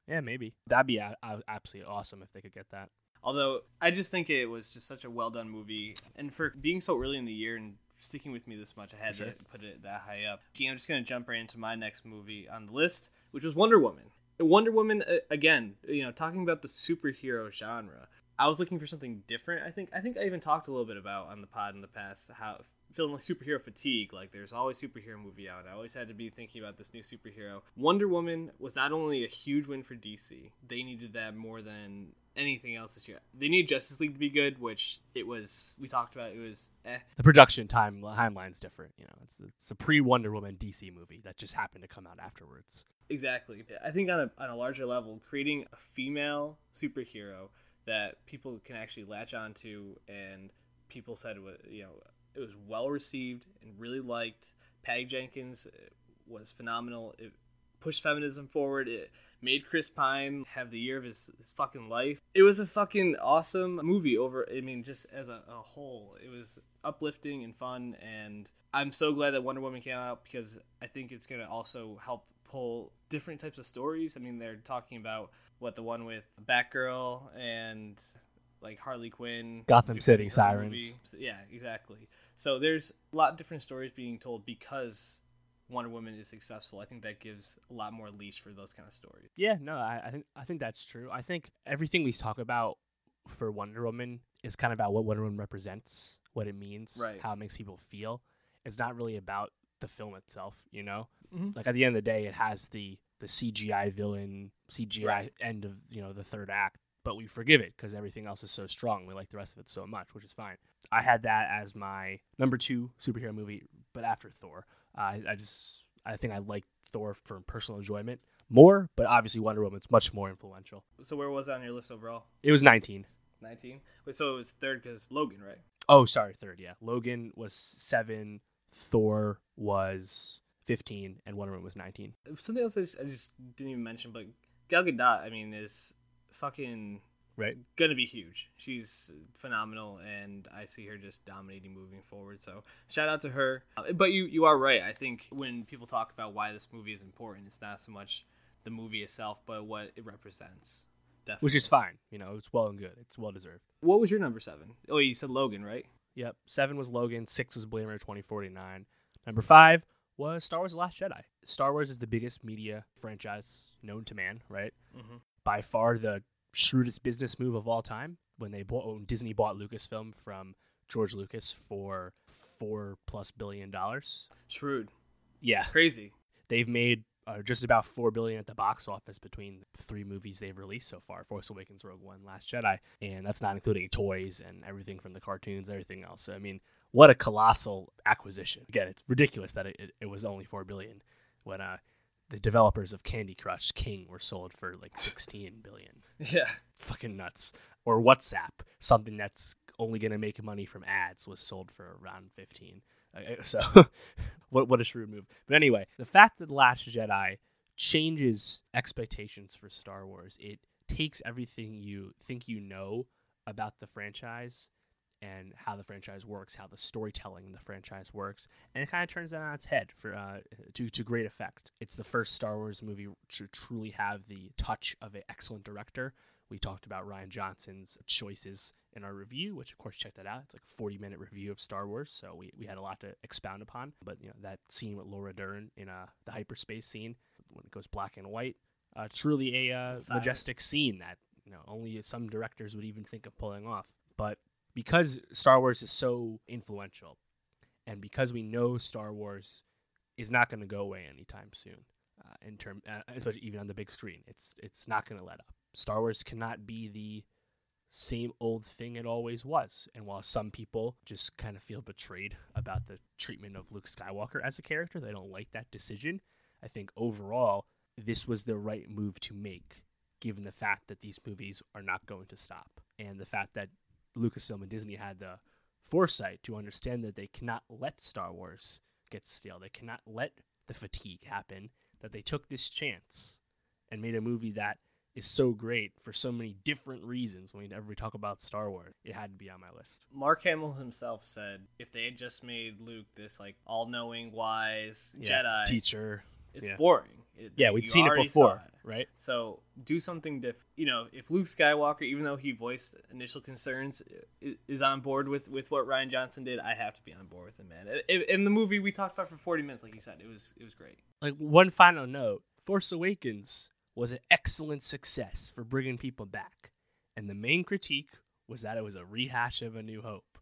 Yeah, maybe that'd be a- a- absolutely awesome if they could get that. Although I just think it was just such a well done movie, and for being so early in the year and sticking with me this much, I had sure. to put it that high up. I'm just gonna jump right into my next movie on the list, which was Wonder Woman. Wonder Woman again, you know, talking about the superhero genre. I was looking for something different. I think I think I even talked a little bit about on the pod in the past how feeling like superhero fatigue. Like there's always superhero movie out. I always had to be thinking about this new superhero. Wonder Woman was not only a huge win for DC. They needed that more than anything else this year. They need Justice League to be good, which it was. We talked about it was. Eh. The production time timeline's different. You know, it's it's a pre Wonder Woman DC movie that just happened to come out afterwards. Exactly. I think on a on a larger level, creating a female superhero that people can actually latch onto, and people said you know it was well received and really liked. Patty Jenkins uh, was phenomenal. It pushed feminism forward. It made Chris Pine have the year of his, his fucking life. It was a fucking awesome movie over, I mean, just as a, a whole. It was uplifting and fun, and I'm so glad that Wonder Woman came out because I think it's going to also help pull different types of stories. I mean, they're talking about what the one with Batgirl and like Harley Quinn, Gotham City Sirens. Yeah, exactly. So there's a lot of different stories being told because Wonder Woman is successful, I think that gives a lot more leash for those kind of stories. Yeah, no, I, I think I think that's true. I think everything we talk about for Wonder Woman is kind of about what Wonder Woman represents, what it means, right. how it makes people feel. It's not really about the film itself, you know. Mm-hmm. Like at the end of the day, it has the the CGI villain, CGI right. end of you know the third act, but we forgive it because everything else is so strong. We like the rest of it so much, which is fine. I had that as my number two superhero movie, but after Thor. I, I just I think I like Thor for personal enjoyment more, but obviously Wonder Woman's much more influential. So where was that on your list overall? It was 19. 19. Wait, so it was third because Logan, right? Oh, sorry, third. Yeah, Logan was seven. Thor was 15, and Wonder Woman was 19. Something else I just, I just didn't even mention, but Gal Gadot, I mean, is fucking right gonna be huge she's phenomenal and i see her just dominating moving forward so shout out to her uh, but you you are right i think when people talk about why this movie is important it's not so much the movie itself but what it represents Definitely. which is fine you know it's well and good it's well deserved what was your number seven? Oh, you said logan right yep seven was logan six was blade runner 2049 number five was Star Wars: The Last Jedi. Star Wars is the biggest media franchise known to man, right? Mm-hmm. By far the shrewdest business move of all time when they bought when Disney bought Lucasfilm from George Lucas for four plus billion dollars. Shrewd. Yeah, crazy. They've made uh, just about four billion at the box office between the three movies they've released so far: Force Awakens, Rogue One, Last Jedi, and that's not including toys and everything from the cartoons, everything else. So, I mean, what a colossal acquisition! Again, it's ridiculous that it, it, it was only four billion when uh, the developers of Candy Crush King were sold for like [LAUGHS] 16 billion. Yeah. Fucking nuts. Or WhatsApp, something that's only going to make money from ads, was sold for around 15. Uh, uh, so, [LAUGHS] what what a shrewd move. But anyway, the fact that The Last Jedi changes expectations for Star Wars, it takes everything you think you know about the franchise and how the franchise works, how the storytelling in the franchise works, and it kind of turns that on its head for uh, to to great effect. It's the first Star Wars movie to truly have the touch of an excellent director. We talked about Rian Johnson's choices in our review, which of course check that out. It's like a 40 minute review of Star Wars, so we, we had a lot to expound upon. But you know that scene with Laura Dern in uh, the hyperspace scene when it goes black and white, uh, truly a uh, majestic scene that you know only some directors would even think of pulling off. Because Star Wars is so influential, and because we know Star Wars is not going to go away anytime soon, uh, in term, uh, especially even on the big screen, it's it's not going to let up. Star Wars cannot be the same old thing it always was. And while some people just kind of feel betrayed about the treatment of Luke Skywalker as a character, they don't like that decision. I think overall, this was the right move to make, given the fact that these movies are not going to stop. And the fact that Lucasfilm and Disney had the foresight to understand that they cannot let Star Wars get stale. They cannot let the fatigue happen, that they took this chance and made a movie that is so great for so many different reasons. Whenever we talk about Star Wars, it had to be on my list. Mark Hamill himself said if they had just made Luke this like all-knowing, wise Yeah, Jedi, teacher. it's yeah. boring. It- Yeah, we'd seen it before, right? So do something different. You know, if Luke Skywalker, even though he voiced initial concerns, is on board with, with what Rian Johnson did, I have to be on board with him, man. In the movie we talked about for forty minutes, like you said, it was it was great. Like one final note: Force Awakens was an excellent success for bringing people back, and the main critique was that it was a rehash of A New Hope.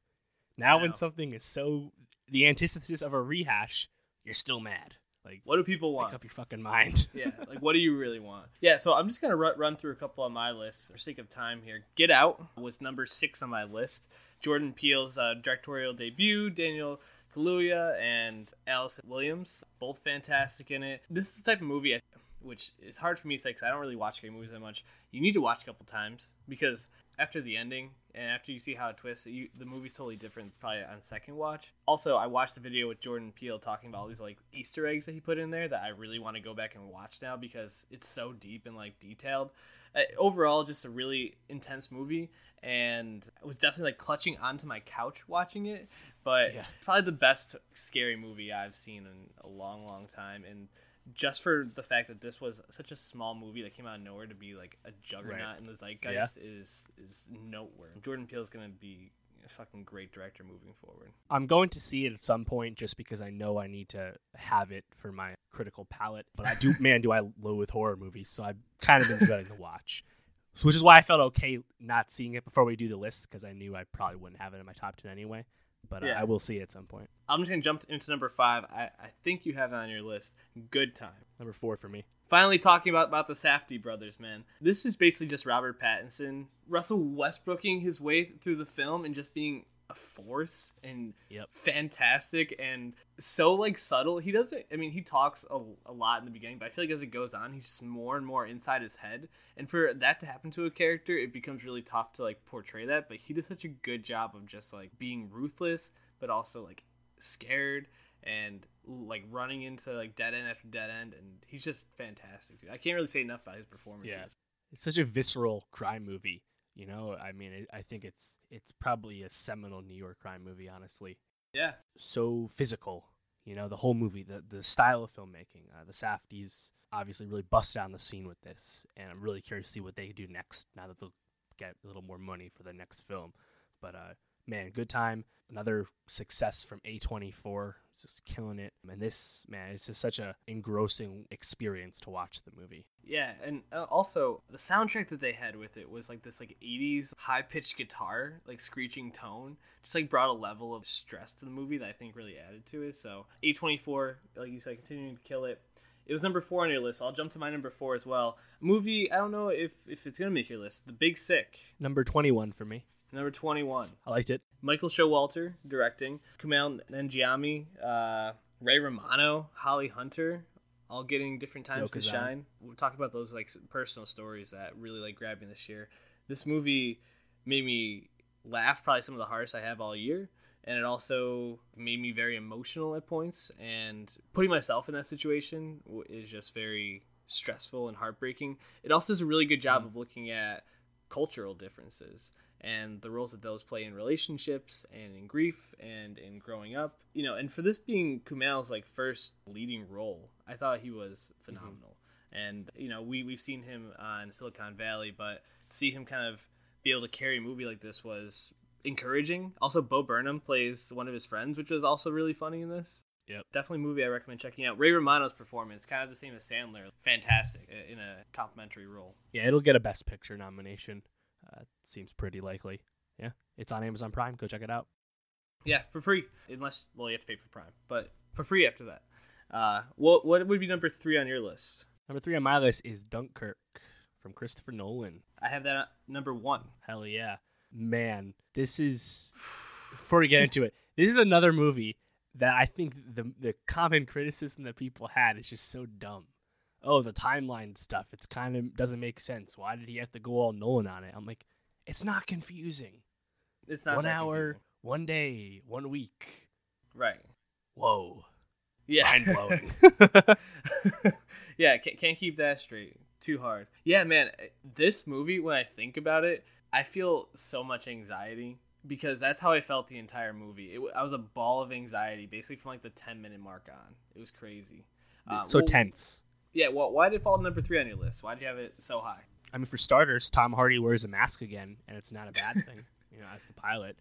Now, when something is so the antithesis of a rehash, you're still mad. Like, What do people want? make up your fucking mind. [LAUGHS] yeah, like what do you really want? Yeah, so I'm just gonna run, run through a couple on my list for sake of time here. Get Out was number six on my list. Jordan Peele's uh, directorial debut. Daniel Kaluuya and Allison Williams, both fantastic in it. This is the type of movie I, which is hard for me to say because I don't really watch scary movies that much. You need to watch a couple times because after the ending and after you see how it twists, you, the movie's totally different probably on second watch. Also, I watched the video with Jordan Peele talking about all these like Easter eggs that he put in there that I really want to go back and watch now because it's so deep and like detailed. Uh, overall, just a really intense movie, and I was definitely like clutching onto my couch watching it. But Yeah. probably the best scary movie I've seen in a long, long time, and just for the fact that this was such a small movie that came out of nowhere to be like a juggernaut Right. in the zeitgeist is is noteworthy. Jordan Peele's gonna be a fucking great director moving forward. I'm going to see it at some point just because I know I need to have it for my critical palate. But I do, [LAUGHS] man, do I loathe horror movies, so I've kind of been dreading to watch. So- Which is why I felt okay not seeing it before we do the list because I knew I probably wouldn't have it in my top 10 anyway. But Yeah. I will see it at some point. I'm just gonna jump into number five. I, I think you have it on your list. Good time. Number four for me. Finally, talking about, about the Safdie brothers, man. This is basically just Robert Pattinson, Russell Westbrooking his way through the film and just being a force and Yep. fantastic and so like subtle. He doesn't. I mean, he talks a, a lot in the beginning, but I feel like as it goes on, he's just more and more inside his head. And for that to happen to a character, it becomes really tough to like portray that. But he does such a good job of just like being ruthless, but also like scared and like running into like dead end after dead end, and he's just fantastic. Dude. I can't really say enough about his performance Yeah. It's such a visceral crime movie. You know, I mean, it, I think it's it's probably a seminal New York crime movie, honestly. yeah, so physical. You know, the whole movie, the the style of filmmaking. Uh, the Safdies obviously really bust down the scene with this, and I'm really curious to see what they do next. Now that they'll get a little more money for the next film, but uh, man, good time. Another success from A24, just killing it. And this man, it's just such a engrossing experience to watch the movie. Yeah, and uh, also the soundtrack that they had with it was like this like 80s high pitched guitar, like screeching tone, just like brought a level of stress to the movie that I think really added to it. So A24, like you said, continuing to kill it. It was number four on your list, so I'll jump to my number four as well. Movie, I don't know if if it's gonna make your list. The Big Sick, Number 21 for me. Number 21. I liked it. Michael Showalter directing, Kumail Nanjiani, uh, Ray Romano, Holly Hunter, all getting different times Zoe to Kazan. shine. We'll talk about those like personal stories that really like grabbed me this year. This movie made me laugh, probably some of the hardest I have all year, and it also made me very emotional at points. And putting myself in that situation is just very stressful and heartbreaking. It also does a really good job of looking at cultural differences and the roles that those play in relationships and in grief and in growing up. You know, and for this being Kumail's like first leading role, I thought he was phenomenal. And you know, we we've seen him on Silicon Valley, but to see him kind of be able to carry a movie like this was encouraging. Also, Bo Burnham plays one of his friends, which was also really funny in this. Yep. Definitely a movie I recommend checking out. Ray Romano's performance, kind of the same as Sandler. Fantastic uh, in a complimentary role. Yeah, it'll get a Best Picture nomination. Uh, seems pretty likely. Yeah, it's on Amazon Prime. Go check it out. Yeah, for free. Unless, well, you have to pay for Prime, but for free after that. Uh, what what would be number three on your list? Number three on my list is Dunkirk from Christopher Nolan. I have that at number one. Hell yeah. Man, this is before we get into it, this is another movie that I think the the common criticism that people had is just so dumb. Oh, the timeline stuff, it's kind of doesn't make sense. Why did he have to go all Nolan on it? I'm like, it's not confusing. It's not one hour, confusing. one day, one week. Right. Whoa. Yeah. Mind blowing. [LAUGHS] [LAUGHS] yeah, can't, can't keep that straight. Too hard. Yeah, man. This movie, when I think about it, I feel so much anxiety because that's how I felt the entire movie. It, I was a ball of anxiety, basically from like the ten minute mark on. It was crazy. Uh, so well, tense. Yeah. Well, why did it fall to number three on your list? Why did you have it so high? I mean, for starters, Tom Hardy wears a mask again, and it's not a bad [LAUGHS] thing. You know, as the pilot,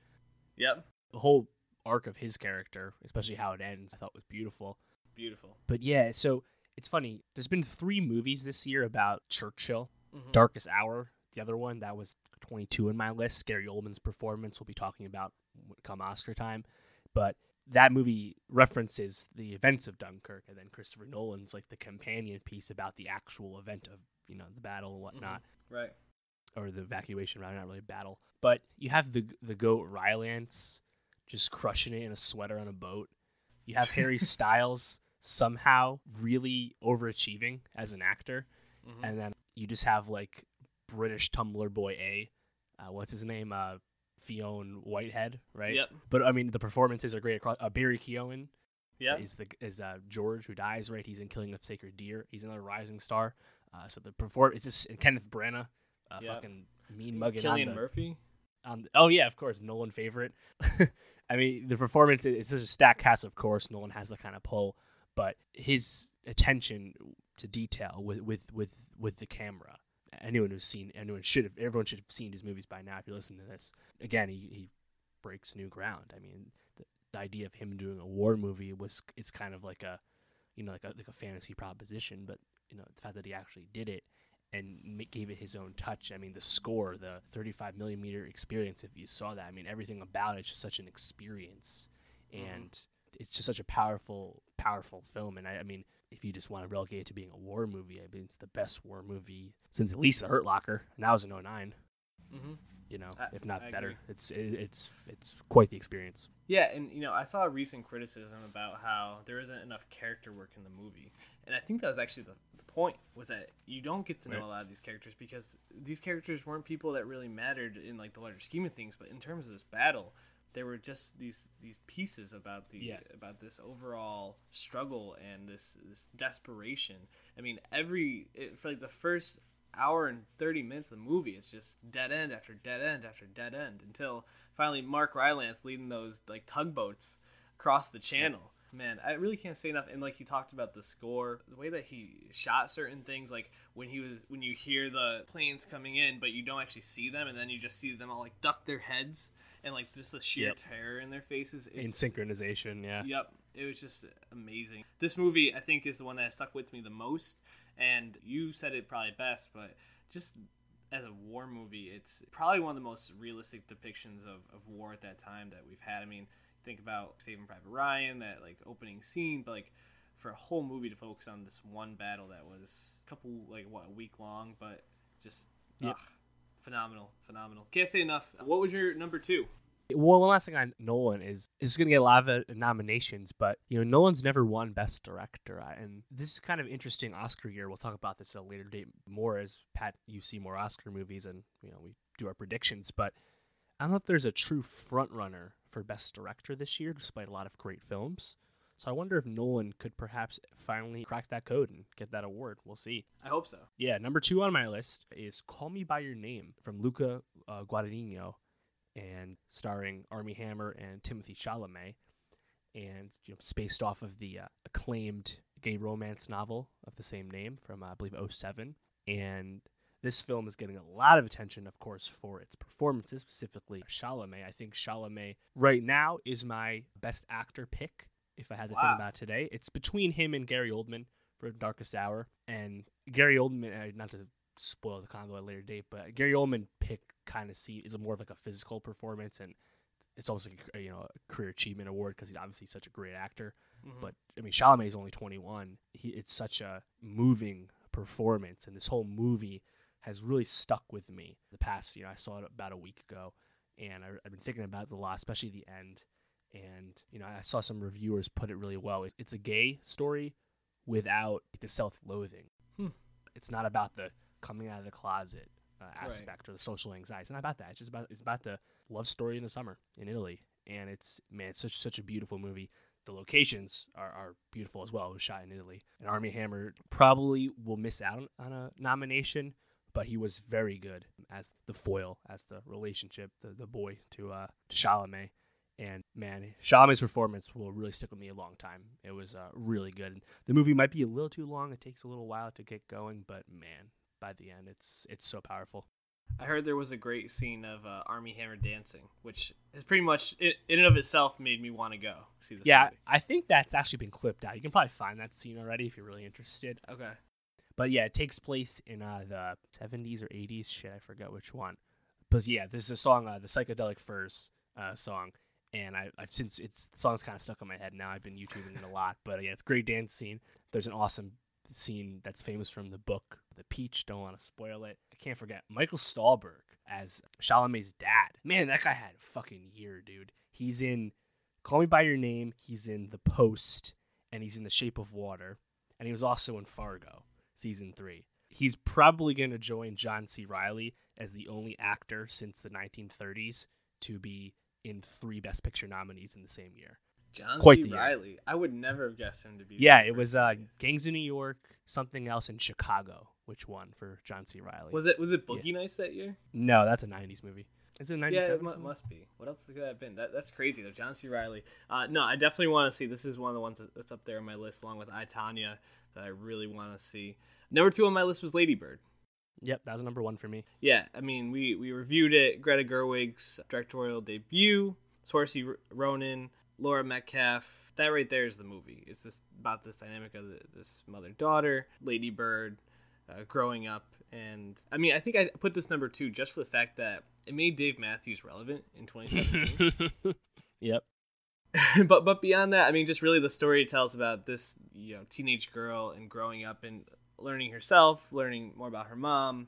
Yep. the whole arc of his character, especially how it ends, I thought was beautiful. Beautiful. But yeah, so it's funny. There's been three movies this year about Churchill. Mhm. Darkest Hour, the other one that was 22 in my list. Gary Oldman's performance we'll be talking about come Oscar time, but that movie references the events of Dunkirk, and then Christopher Nolan's like the companion piece about the actual event of you know the battle and whatnot, Right. or the evacuation rather, not really battle. But you have the the goat Rylance just crushing it in a sweater on a boat. You have Harry [LAUGHS] Styles somehow really overachieving as an actor, Mhm. and then you just have like British Tumblr boy A, uh, what's his name, uh, Fionn Whitehead, right? Yep. But I mean, the performances are great across. Uh, Barry Keoghan Yep. is the is uh, George who dies, right? He's in Killing of Sacred Deer. He's another rising star. Uh, so the perform it's just and Kenneth Branagh, uh, Yep. fucking mean mugging on Cillian the, Murphy. on the- oh yeah, of course, Nolan favorite. [LAUGHS] I mean, the performance it's just a stacked cast, of course. Nolan has the kind of pull, but his attention to detail with with with with the camera. Anyone who's seen, anyone should have, everyone should have seen his movies by now. If you listen to this, again, he, he breaks new ground. I mean, the, the idea of him doing a war movie was it's kind of like a, you know, like a like a fantasy proposition, but you know, the fact that he actually did it and gave it his own touch. I mean, the score, the 35 millimeter experience. If you saw that, I mean, everything about it's just such an experience, Mhm. and it's just such a powerful, powerful film. And I, I mean, if you just want to relegate it to being a war movie, I mean, it's the best war movie since at least The Hurt Locker, and that was in 09. Mm-hmm. You know, I- if not I better, agree. it's it, it's it's quite the experience. Yeah, and you know, I saw a recent criticism about how there isn't enough character work in the movie, and I think that was actually the, the point was that you don't get to know Right. a lot of these characters because these characters weren't people that really mattered in like the larger scheme of things, but in terms of this battle, there were just these these pieces about the Yeah. about this overall struggle and this this desperation. I mean, every it, for like the first hour and 30 minutes of the movie is just dead end after dead end after dead end until finally mark rylance leading those like tugboats across the channel man i really can't say enough and like you talked about the score the way that he shot certain things like when he was when you hear the planes coming in but you don't actually see them and then you just see them all like duck their heads and like just the sheer Yep. terror in their faces In synchronization, yeah. Yep, it was just amazing. This movie, I think, is the one that stuck with me the most. And you said it probably best, but just as a war movie, it's probably one of the most realistic depictions of, of war at that time that we've had. I mean, think about Saving Private Ryan, that like opening scene, but like for a whole movie to focus on this one battle that was a couple like what a week long, but just Yep. ugh, phenomenal, phenomenal. Can't say enough. What was your number two? Well, one last thing on Nolan is is going to get a lot of uh, nominations, but you know Nolan's never won Best Director, and this is kind of interesting Oscar year. We'll talk about this at a later date more as Pat you see more Oscar movies and you know we do our predictions. But I don't know if there's a true front runner for Best Director this year, despite a lot of great films. So I wonder if Nolan could perhaps finally crack that code and get that award. We'll see. I hope so. Yeah, number two on my list is Call Me By Your Name from Luca uh, Guadagnino and starring Armie Hammer and Timothée Chalamet and you know, spaced off of the uh, acclaimed gay romance novel of the same name from, uh, I believe, 07. And this film is getting a lot of attention, of course, for its performances, specifically Chalamet. I think Chalamet right now is my best actor pick if I had to Wow. think about it today. It's between him and Gary Oldman for Darkest Hour. And Gary Oldman, uh, not to spoil the combo at a later date, but Gary Oldman kind of see is a more of like a physical performance, and it's almost like a, you know a career achievement award because he's obviously such a great actor. Mhm. But I mean, Chalamet is only 21. He, it's such a moving performance, and this whole movie has really stuck with me. The past, you know, I saw it about a week ago, and I, I've been thinking about it a lot, especially the end. And you know, I saw some reviewers put it really well. It's, it's a gay story without the self-loathing. Hmm. It's not about the coming out of the closet uh, aspect or the social anxiety. It's not about that. It's just about it's about the love story in the summer in Italy, and it's man, it's such such a beautiful movie. The locations are, are beautiful as well. It was shot in Italy. And Armie Hammer probably will miss out on a nomination, but he was very good as the foil, as the relationship, the, the boy to uh to Chalamet. And man, Chalamet's performance will really stick with me a long time. It was uh, really good. The movie might be a little too long. It takes a little while to get going, but man, by the end, it's it's so powerful. I heard there was a great scene of uh, Armie Hammer dancing, which has pretty much, in and of itself, made me want to go see this Yeah, movie. I think that's actually been clipped out. You can probably find that scene already if you're really interested. Okay. But yeah, it takes place in uh, the 70s or 80s. Shit, I forgot which one. But yeah, this is a song, uh, the Psychedelic Furs uh, song. And I, I've since it's the song's kind of stuck in my head now. I've been YouTubing it a lot. But yeah, it's a great dance scene. There's an awesome scene that's famous from the book, The Peach. Don't want to spoil it. I can't forget Michael Stuhlbarg as Chalamet's dad. Man, that guy had a fucking year, dude. He's in Call Me by Your Name. He's in The Post, and he's in The Shape of Water, and he was also in Fargo season three. He's probably going to join John C. Reilly as the only actor since the 1930s to be in three Best Picture nominees in the same year. John Quite C. year. Riley. I would never have guessed him to be. Yeah, it was uh, Gangs of New York, something else in Chicago, which won for John C. Reilly. Was it was it Boogie Nights that year? No, that's a 90s movie. Is it a 97? Yeah, it mu- must be. What else could that have been? That, that's crazy though. John C. Reilly. Uh, no, I definitely want to see. This is one of the ones that, that's up there on my list, along with I Tonya, that I really want to see. Number two on my list was Lady Bird. Yep, that was number one for me. Yeah, I mean, we we reviewed it. Greta Gerwig's directorial debut. Saoirse Ronan, Laura Metcalf. That right there is the movie. It's this about this dynamic of the, this mother daughter, Lady Bird, uh, growing up, and I mean, I think I put this number two just for the fact that it made Dave Matthews relevant in [LAUGHS] 2017. yep. [LAUGHS] but but beyond that, I mean, just really the story it tells about this you know teenage girl and growing up and learning herself, learning more about her mom.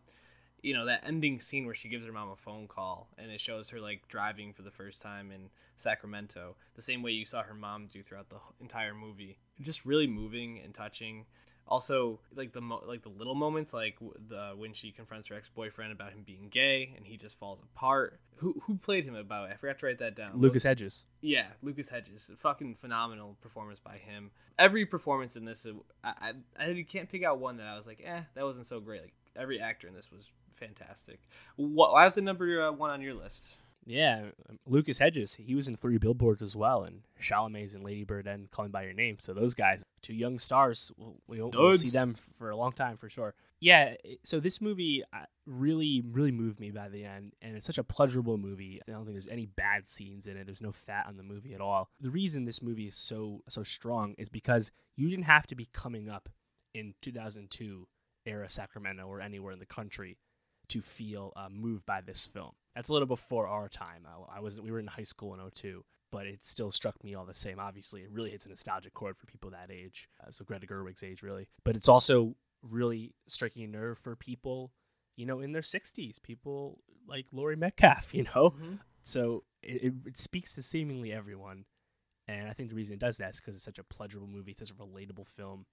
You know that ending scene where she gives her mom a phone call and it shows her like driving for the first time in Sacramento, the same way you saw her mom do throughout the entire movie. Just really moving and touching. Also, like the mo- like the little moments, like w- the when she confronts her ex boyfriend about him being gay and he just falls apart. Who who played him about? it? I forgot to write that down. Lucas Hedges. Yeah, Lucas Hedges, fucking phenomenal performance by him. Every performance in this, I, I I can't pick out one that I was like, eh, that wasn't so great. Like every actor in this was fantastic. What? Why was the number uh, one on your list? Yeah, um, Lucas Hedges. He was in Three Billboards as well, and Chalamet's in Lady Bird and Calling by Your Name. So those guys, two young stars, we'll, we'll, we'll see them for a long time for sure. Yeah, so this movie really, really moved me by the end, and it's such a pleasurable movie. I don't think there's any bad scenes in it. There's no fat on the movie at all. The reason this movie is so so strong is because you didn't have to be coming up in 2002 era Sacramento or anywhere in the country to feel uh, moved by this film. That's a little before our time. I, I was we were in high school in 02, but it still struck me all the same. Obviously, it really hits a nostalgic chord for people that age, uh, so Greta Gerwig's age, really. But it's also really striking a nerve for people, you know, in their 60s, people like Laurie Metcalf, you know. So it, it, it speaks to seemingly everyone, and I think the reason it does that is because it's such a pleasurable movie, it's such a relatable film,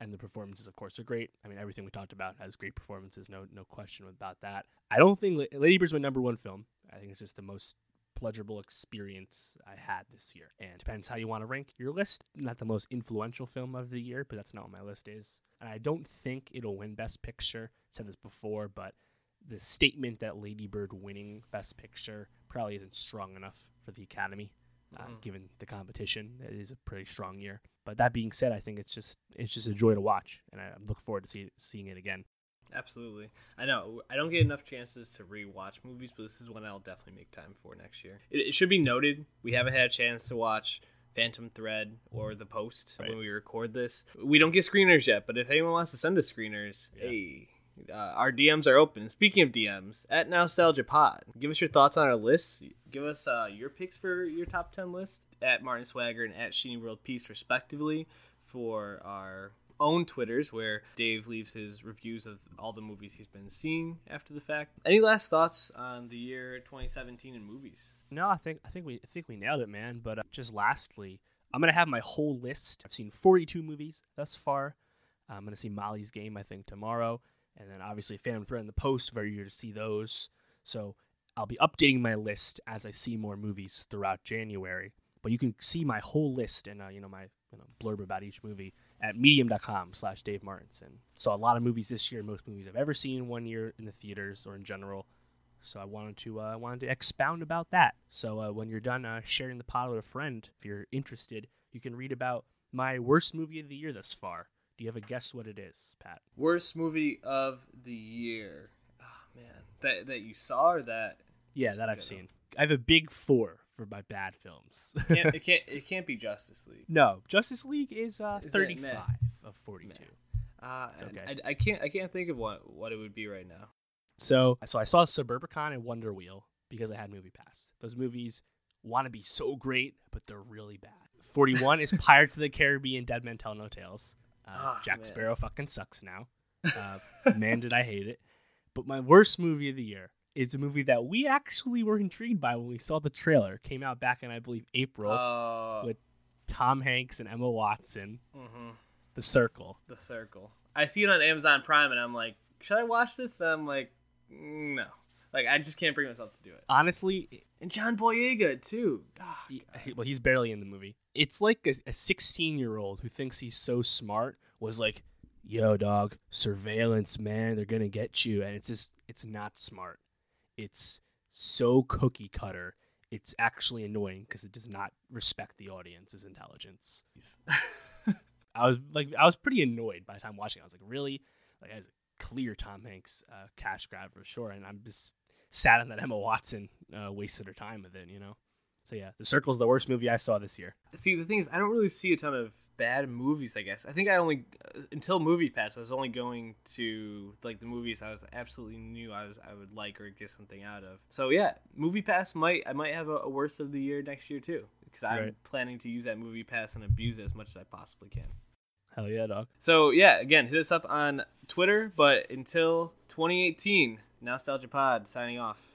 and the performances, of course, are great. I mean, everything we talked about has great performances, no no question about that. I don't think La- Lady Bird's my number one film. I think it's just the most pleasurable experience I had this year. And depends how you want to rank your list. Not the most influential film of the year, but that's not what my list is. And I don't think it'll win Best Picture. I said this before, but the statement that Lady Bird winning Best Picture probably isn't strong enough for the Academy, uh, Mhm. given the competition. It is a pretty strong year. But that being said, I think it's just it's just a joy to watch, and I, I'm looking forward to see, seeing it again. Absolutely. I know I don't get enough chances to rewatch movies, but this is one I'll definitely make time for next year. It, it should be noted we haven't had a chance to watch Phantom Thread or The Post Right. when we record this. We don't get screeners yet, but if anyone wants to send us screeners, Yeah. hey, uh, our DMs are open. Speaking of DMs, at Nostalgia Pod, give us your thoughts on our list. Give us uh, your picks for your top 10 list at Martin Swagger and at Sheeny World Peace, respectively, for our own Twitters, where Dave leaves his reviews of all the movies he's been seeing after the fact. Any last thoughts on the year 2017 in movies? No, I think I think we I think we nailed it, man. But uh, just lastly, I'm gonna have my whole list. I've seen 42 movies thus far. I'm gonna see Molly's Game, I think, tomorrow, and then obviously Phantom Thread and The Post. Very eager to see those. So I'll be updating my list as I see more movies throughout January. But you can see my whole list and uh, you know my you know, blurb about each movie at medium.com slash Dave Martinson. Saw a lot of movies this year, most movies I've ever seen in one year in the theaters or in general. So I wanted to uh, wanted to expound about that. So uh, when you're done uh, sharing the pod with a friend, if you're interested, you can read about my worst movie of the year thus far. Do you have a guess what it is, Pat? Worst movie of the year. Oh man, that that you saw or that Yeah, that I've seen. I have a big four for my bad films. can't, [LAUGHS] it can't it can't be Justice League. no, Justice League is, uh, Is 35 of 42. Uh, It's okay. I, I can't I can't think of what what it would be right now. So, so I saw Suburbicon and Wonder Wheel because I had Movie Pass. Those movies want to be so great, but they're really bad. 41 is [LAUGHS] Pirates of the Caribbean, Dead Men Tell No Tales. Uh, Ah, Jack man. Sparrow fucking sucks now. [LAUGHS] Uh, man, did I hate it. But my worst movie of the year is a movie that we actually were intrigued by when we saw the trailer. Came out back in, I believe, April. Uh, with- Tom Hanks and Emma Watson, mhm, The Circle. The Circle. I see it on Amazon Prime, and I'm like, should I watch this? And I'm like, "Mm, no. Like I just can't bring myself to do it. Honestly, And John Boyega too. Ah, he- he- well, he's barely in the movie. It's like a 16 year old who thinks he's so smart was like, yo, dog, surveillance, man, they're going to get you. And it's just, it's not smart. It's so cookie cutter. It's actually annoying because it does not respect the audience's intelligence. [LAUGHS] I was like, I was pretty annoyed by the time watching. it. I was like, really? Like, as a clear Tom Hanks uh, cash grab for sure. And I'm just sad that Emma Watson uh, wasted her time with it, you know? So yeah, The Circle's the worst movie I saw this year. See, the thing is, I don't really see a ton of bad movies. I guess I think I only uh, until Movie Pass, I was only going to like the movies I was absolutely knew I was I would like or get something out of. So yeah, Movie Pass might I might have a, a worst of the year next year too because I'm Right. planning to use that Movie Pass and abuse it as much as I possibly can. Hell yeah, dog. So yeah, again, hit us up on Twitter. But until 2018, Nostalgia Pod signing off.